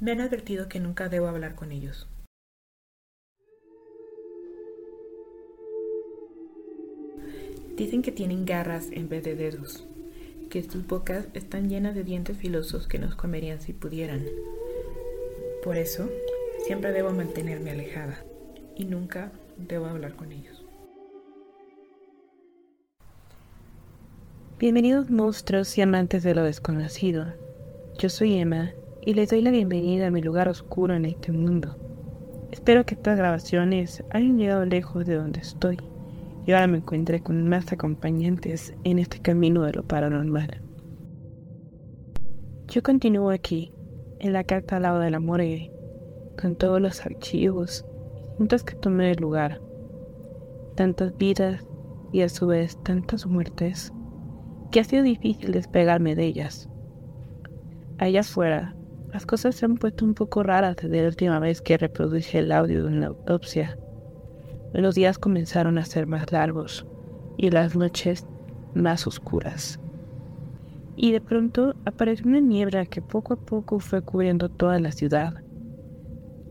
Me han advertido que nunca debo hablar con ellos. Dicen que tienen garras en vez de dedos, que sus bocas están llenas de dientes filosos que nos comerían si pudieran. Por eso, siempre debo mantenerme alejada y nunca debo hablar con ellos. Bienvenidos monstruos y amantes de lo desconocido. Yo soy Emma y les doy la bienvenida a mi lugar oscuro en este mundo. Espero que estas grabaciones hayan llegado lejos de donde estoy y ahora me encuentre con más acompañantes en este camino de lo paranormal. Yo continúo aquí, en la carta al lado de la morgue, con todos los archivos y que tomé del lugar. Tantas vidas y a su vez tantas muertes que ha sido difícil despegarme de ellas. Allá afuera, las cosas se han puesto un poco raras desde la última vez que reproduje el audio de una autopsia. Los días comenzaron a ser más largos y las noches más oscuras. Y de pronto apareció una niebla que poco a poco fue cubriendo toda la ciudad.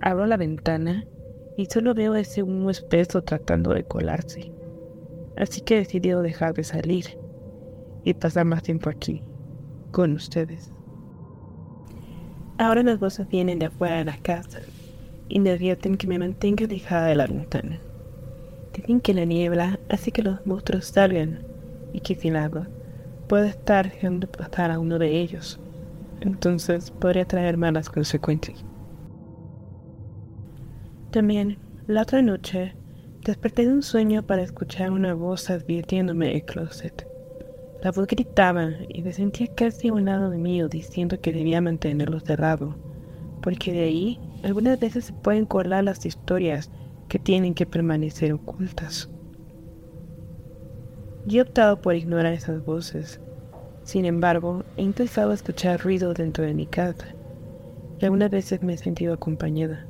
Abro la ventana y solo veo ese humo espeso tratando de colarse. Así que he decidido dejar de salir y pasar más tiempo aquí, con ustedes. Ahora las voces vienen de afuera de la casa y me advierten que me mantenga alejada de la ventana. Dicen que la niebla hace que los monstruos salgan y que sin agua puede estar dejando pasar a uno de ellos. Entonces podría traer malas consecuencias. También, la otra noche, desperté de un sueño para escuchar una voz advirtiéndome del closet. La voz gritaba y me sentía casi a un lado de mí diciendo que debía mantenerlo cerrado, porque de ahí algunas veces se pueden colar las historias que tienen que permanecer ocultas. Yo he optado por ignorar esas voces. Sin embargo, he intentado escuchar ruido dentro de mi casa y algunas veces me he sentido acompañada.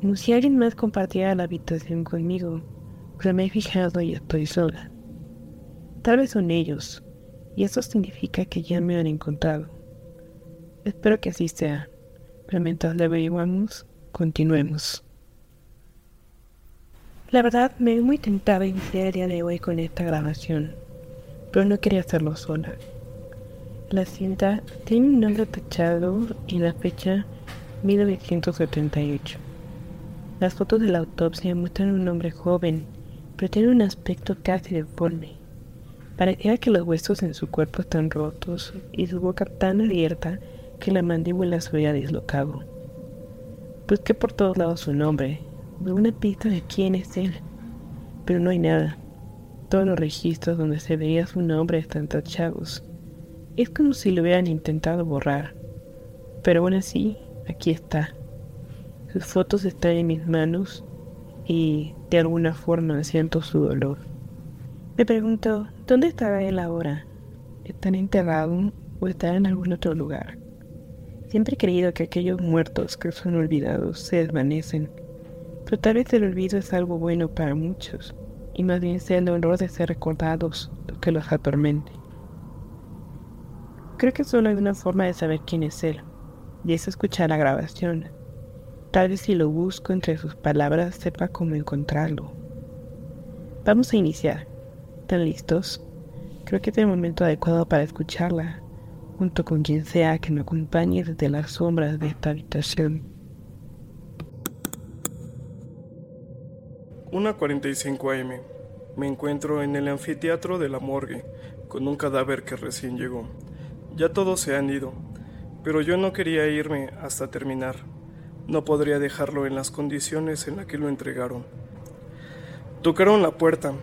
Como si alguien más compartiera la habitación conmigo, pero me he fijado y estoy sola. Tal vez son ellos, y eso significa que ya me han encontrado. Espero que así sea, pero mientras le averiguamos, continuemos. La verdad, me vi muy tentada iniciar el día de hoy con esta grabación, pero no quería hacerlo sola. La cinta tiene un nombre tachado y la fecha 1978. Las fotos de la autopsia muestran un hombre joven, pero tiene un aspecto casi deforme. Parecía que los huesos en su cuerpo están rotos y su boca tan abierta que la mandíbula se había dislocado. Busqué por todos lados su nombre, una pista de quién es él, pero no hay nada. Todos los registros donde se veía su nombre están tachados. Es como si lo hubieran intentado borrar, pero aún así, aquí está. Sus fotos están en mis manos y de alguna forma siento su dolor. Me pregunto, ¿dónde estará él ahora? ¿Están enterrado o está en algún otro lugar? Siempre he creído que aquellos muertos que son olvidados se desvanecen, pero tal vez el olvido es algo bueno para muchos, y más bien sea el dolor de ser recordados lo que los atormente. Creo que solo hay una forma de saber quién es él, y es escuchar la grabación. Tal vez si lo busco entre sus palabras sepa cómo encontrarlo. Vamos a iniciar. ¿Están listos? Creo que es el momento adecuado para escucharla, junto con quien sea que me acompañe desde las sombras de esta habitación. 1.45 am. Me encuentro en el anfiteatro de la morgue, con un cadáver que recién llegó. Ya todos se han ido, pero yo no quería irme hasta terminar. No podría dejarlo en las condiciones en las que lo entregaron. Tocaron la puerta,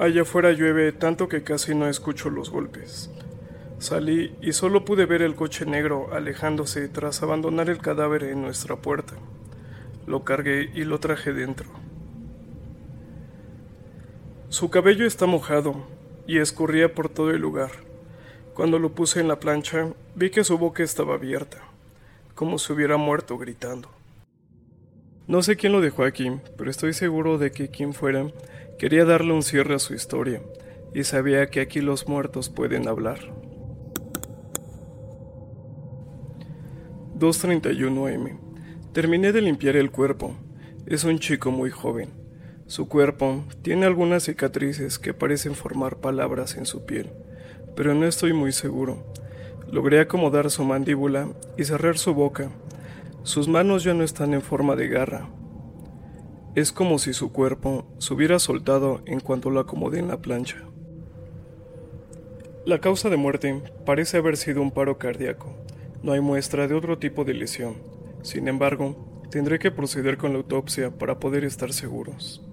Allá afuera llueve tanto que casi no escucho los golpes. Salí y solo pude ver el coche negro alejándose tras abandonar el cadáver en nuestra puerta. Lo cargué y lo traje dentro. Su cabello está mojado y escurría por todo el lugar. Cuando lo puse en la plancha, vi que su boca estaba abierta, como si hubiera muerto gritando. No sé quién lo dejó aquí, pero estoy seguro de que quien fuera Quería darle un cierre a su historia y sabía que aquí los muertos pueden hablar. 2.31 am. Terminé de limpiar el cuerpo. Es un chico muy joven. Su cuerpo tiene algunas cicatrices que parecen formar palabras en su piel, pero no estoy muy seguro. Logré acomodar su mandíbula y cerrar su boca. Sus manos ya no están en forma de garra. Es como si su cuerpo se hubiera soltado en cuanto lo acomodé en la plancha. La causa de muerte parece haber sido un paro cardíaco. No hay muestra de otro tipo de lesión. Sin embargo, tendré que proceder con la autopsia para poder estar seguros.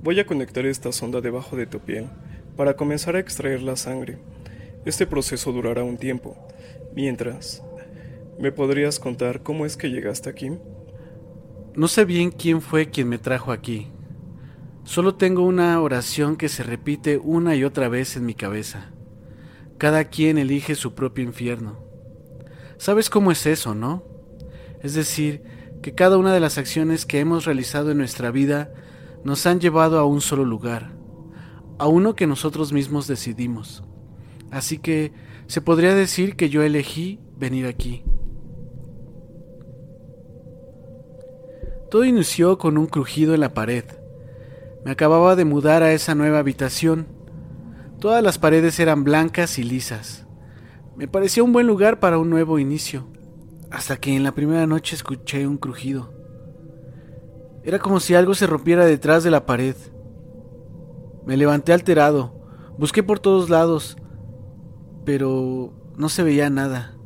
Voy a conectar esta sonda debajo de tu piel para comenzar a extraer la sangre. Este proceso durará un tiempo. Mientras, ¿me podrías contar cómo es que llegaste aquí? No sé bien quién fue quien me trajo aquí. Solo tengo una oración que se repite una y otra vez en mi cabeza. Cada quien elige su propio infierno. ¿Sabes cómo es eso, no? Es decir, que cada una de las acciones que hemos realizado en nuestra vida nos han llevado a un solo lugar, a uno que nosotros mismos decidimos. Así que se podría decir que yo elegí venir aquí. Todo inició con un crujido en la pared. Me acababa de mudar a esa nueva habitación. Todas las paredes eran blancas y lisas. Me parecía un buen lugar para un nuevo inicio, hasta que en la primera noche escuché un crujido. Era como si algo se rompiera detrás de la pared. Me levanté alterado, busqué por todos lados, pero no se veía nada,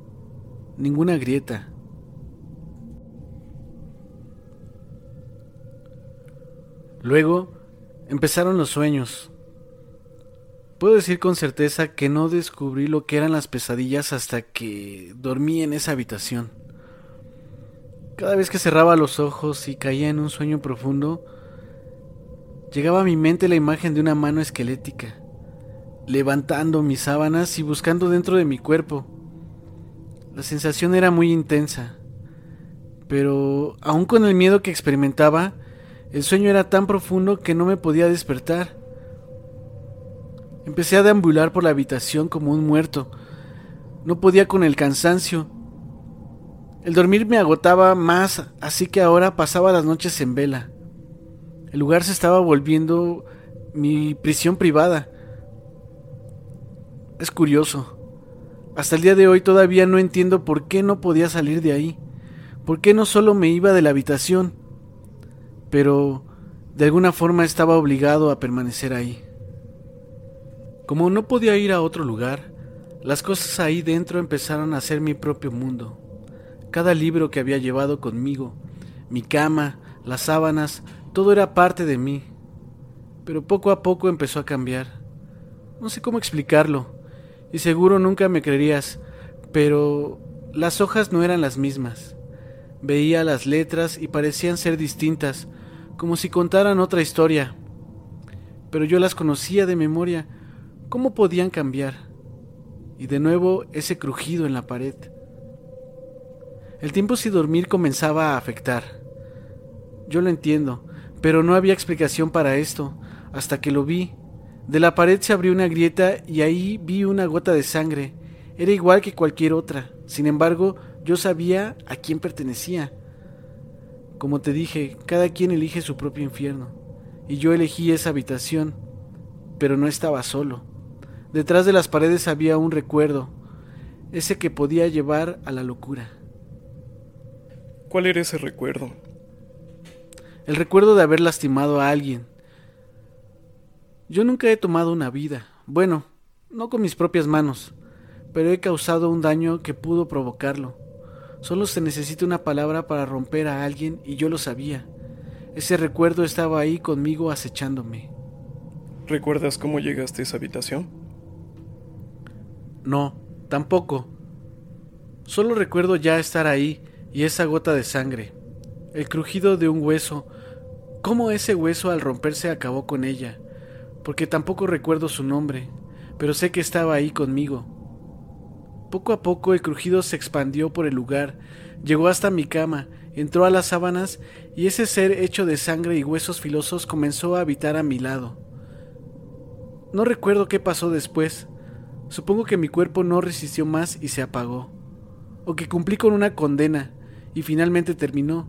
ninguna grieta. Luego empezaron los sueños. Puedo decir con certeza que no descubrí lo que eran las pesadillas hasta que dormí en esa habitación. Cada vez que cerraba los ojos y caía en un sueño profundo, llegaba a mi mente la imagen de una mano esquelética, levantando mis sábanas y buscando dentro de mi cuerpo. La sensación era muy intensa, pero aun con el miedo que experimentaba, el sueño era tan profundo que no me podía despertar. Empecé a deambular por la habitación como un muerto. No podía con el cansancio. El dormir me agotaba más, así que ahora pasaba las noches en vela. El lugar se estaba volviendo mi prisión privada. Es curioso. Hasta el día de hoy todavía no entiendo por qué no podía salir de ahí. ¿Por qué no solo me iba de la habitación? Pero de alguna forma estaba obligado a permanecer ahí. Como no podía ir a otro lugar, las cosas ahí dentro empezaron a ser mi propio mundo. Cada libro que había llevado conmigo, mi cama, las sábanas, todo era parte de mí. Pero poco a poco empezó a cambiar. No sé cómo explicarlo, y seguro nunca me creerías, pero las hojas no eran las mismas. Veía las letras y parecían ser distintas, como si contaran otra historia. Pero yo las conocía de memoria. ¿Cómo podían cambiar? Y de nuevo ese crujido en la pared. El tiempo sin dormir comenzaba a afectar. Yo lo entiendo, pero no había explicación para esto, hasta que lo vi. De la pared se abrió una grieta y ahí vi una gota de sangre. Era igual que cualquier otra. Sin embargo, yo sabía a quién pertenecía. Como te dije, cada quien elige su propio infierno, y yo elegí esa habitación, pero no estaba solo. Detrás de las paredes había un recuerdo, ese que podía llevar a la locura. ¿Cuál era ese recuerdo? El recuerdo de haber lastimado a alguien. Yo nunca he tomado una vida, bueno, no con mis propias manos, pero he causado un daño que pudo provocarlo. Solo se necesita una palabra para romper a alguien y yo lo sabía. Ese recuerdo estaba ahí conmigo acechándome. ¿Recuerdas cómo llegaste a esa habitación? No, tampoco. Solo recuerdo ya estar ahí y esa gota de sangre, el crujido de un hueso, cómo ese hueso al romperse acabó con ella, porque tampoco recuerdo su nombre, pero sé que estaba ahí conmigo. Poco a poco el crujido se expandió por el lugar, llegó hasta mi cama, entró a las sábanas y ese ser hecho de sangre y huesos filosos comenzó a habitar a mi lado. No recuerdo qué pasó después. Supongo que mi cuerpo no resistió más y se apagó. o que cumplí con una condena y finalmente terminó.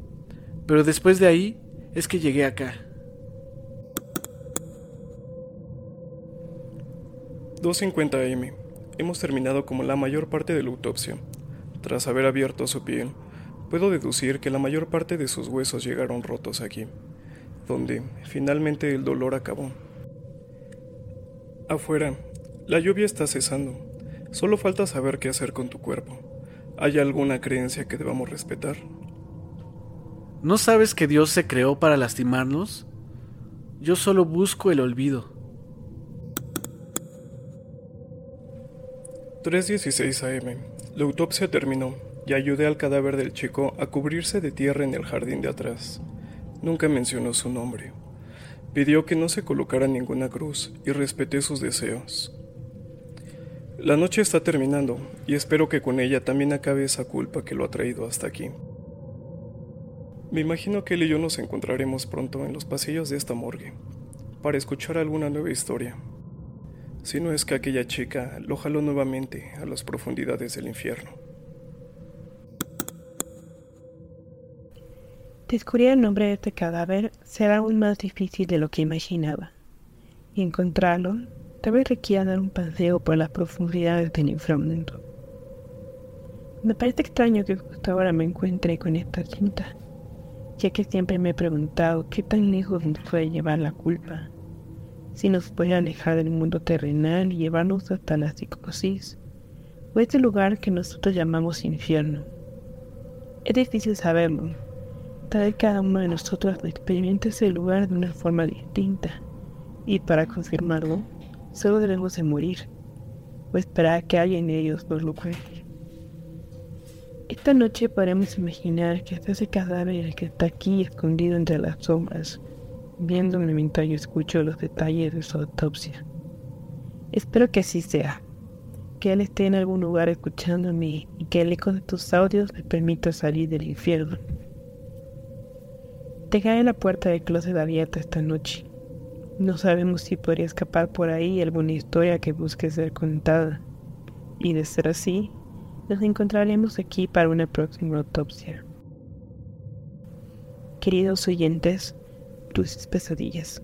Pero después de ahí es que llegué acá. 2.50 am. Hemos terminado como la mayor parte de la autopsia. Tras haber abierto su piel, puedo deducir que la mayor parte de sus huesos llegaron rotos aquí, donde finalmente el dolor acabó. Afuera, la lluvia está cesando. Solo falta saber qué hacer con tu cuerpo. ¿Hay alguna creencia que debamos respetar? ¿No sabes que Dios se creó para lastimarnos? Yo solo busco el olvido. 3.16 am. La autopsia terminó y ayudé al cadáver del chico a cubrirse de tierra en el jardín de atrás. Nunca mencionó su nombre. Pidió que no se colocara ninguna cruz y respeté sus deseos. La noche está terminando y espero que con ella también acabe esa culpa que lo ha traído hasta aquí. Me imagino que él y yo nos encontraremos pronto en los pasillos de esta morgue para escuchar alguna nueva historia. Si no es que aquella chica lo jaló nuevamente a las profundidades del infierno. Descubrir el nombre de este cadáver será aún más difícil de lo que imaginaba. Y encontrarlo tal vez requiera dar un paseo por las profundidades del inframundo. Me parece extraño que justo ahora me encuentre con esta cinta ya que siempre me he preguntado qué tan lejos nos puede llevar la culpa, si nos puede alejar del mundo terrenal y llevarnos hasta la psicosis, o este lugar que nosotros llamamos infierno. Es difícil saberlo, tal vez cada uno de nosotros experimenta ese lugar de una forma distinta, y para confirmarlo, solo debemos de morir, o esperar que alguien de ellos nos lo cuente. Esta noche podremos imaginar que es ese cadáver que está aquí escondido entre las sombras, viéndome mientras yo escucho los detalles de su autopsia. Espero que así sea, que él esté en algún lugar escuchándome y que el eco de tus audios me permita salir del infierno. Dejaré la puerta del closet abierta esta noche. No sabemos si podría escapar por ahí alguna historia que busque ser contada. Y de ser así, nos encontraremos aquí para una próxima autopsia. Queridos oyentes, tus pesadillas.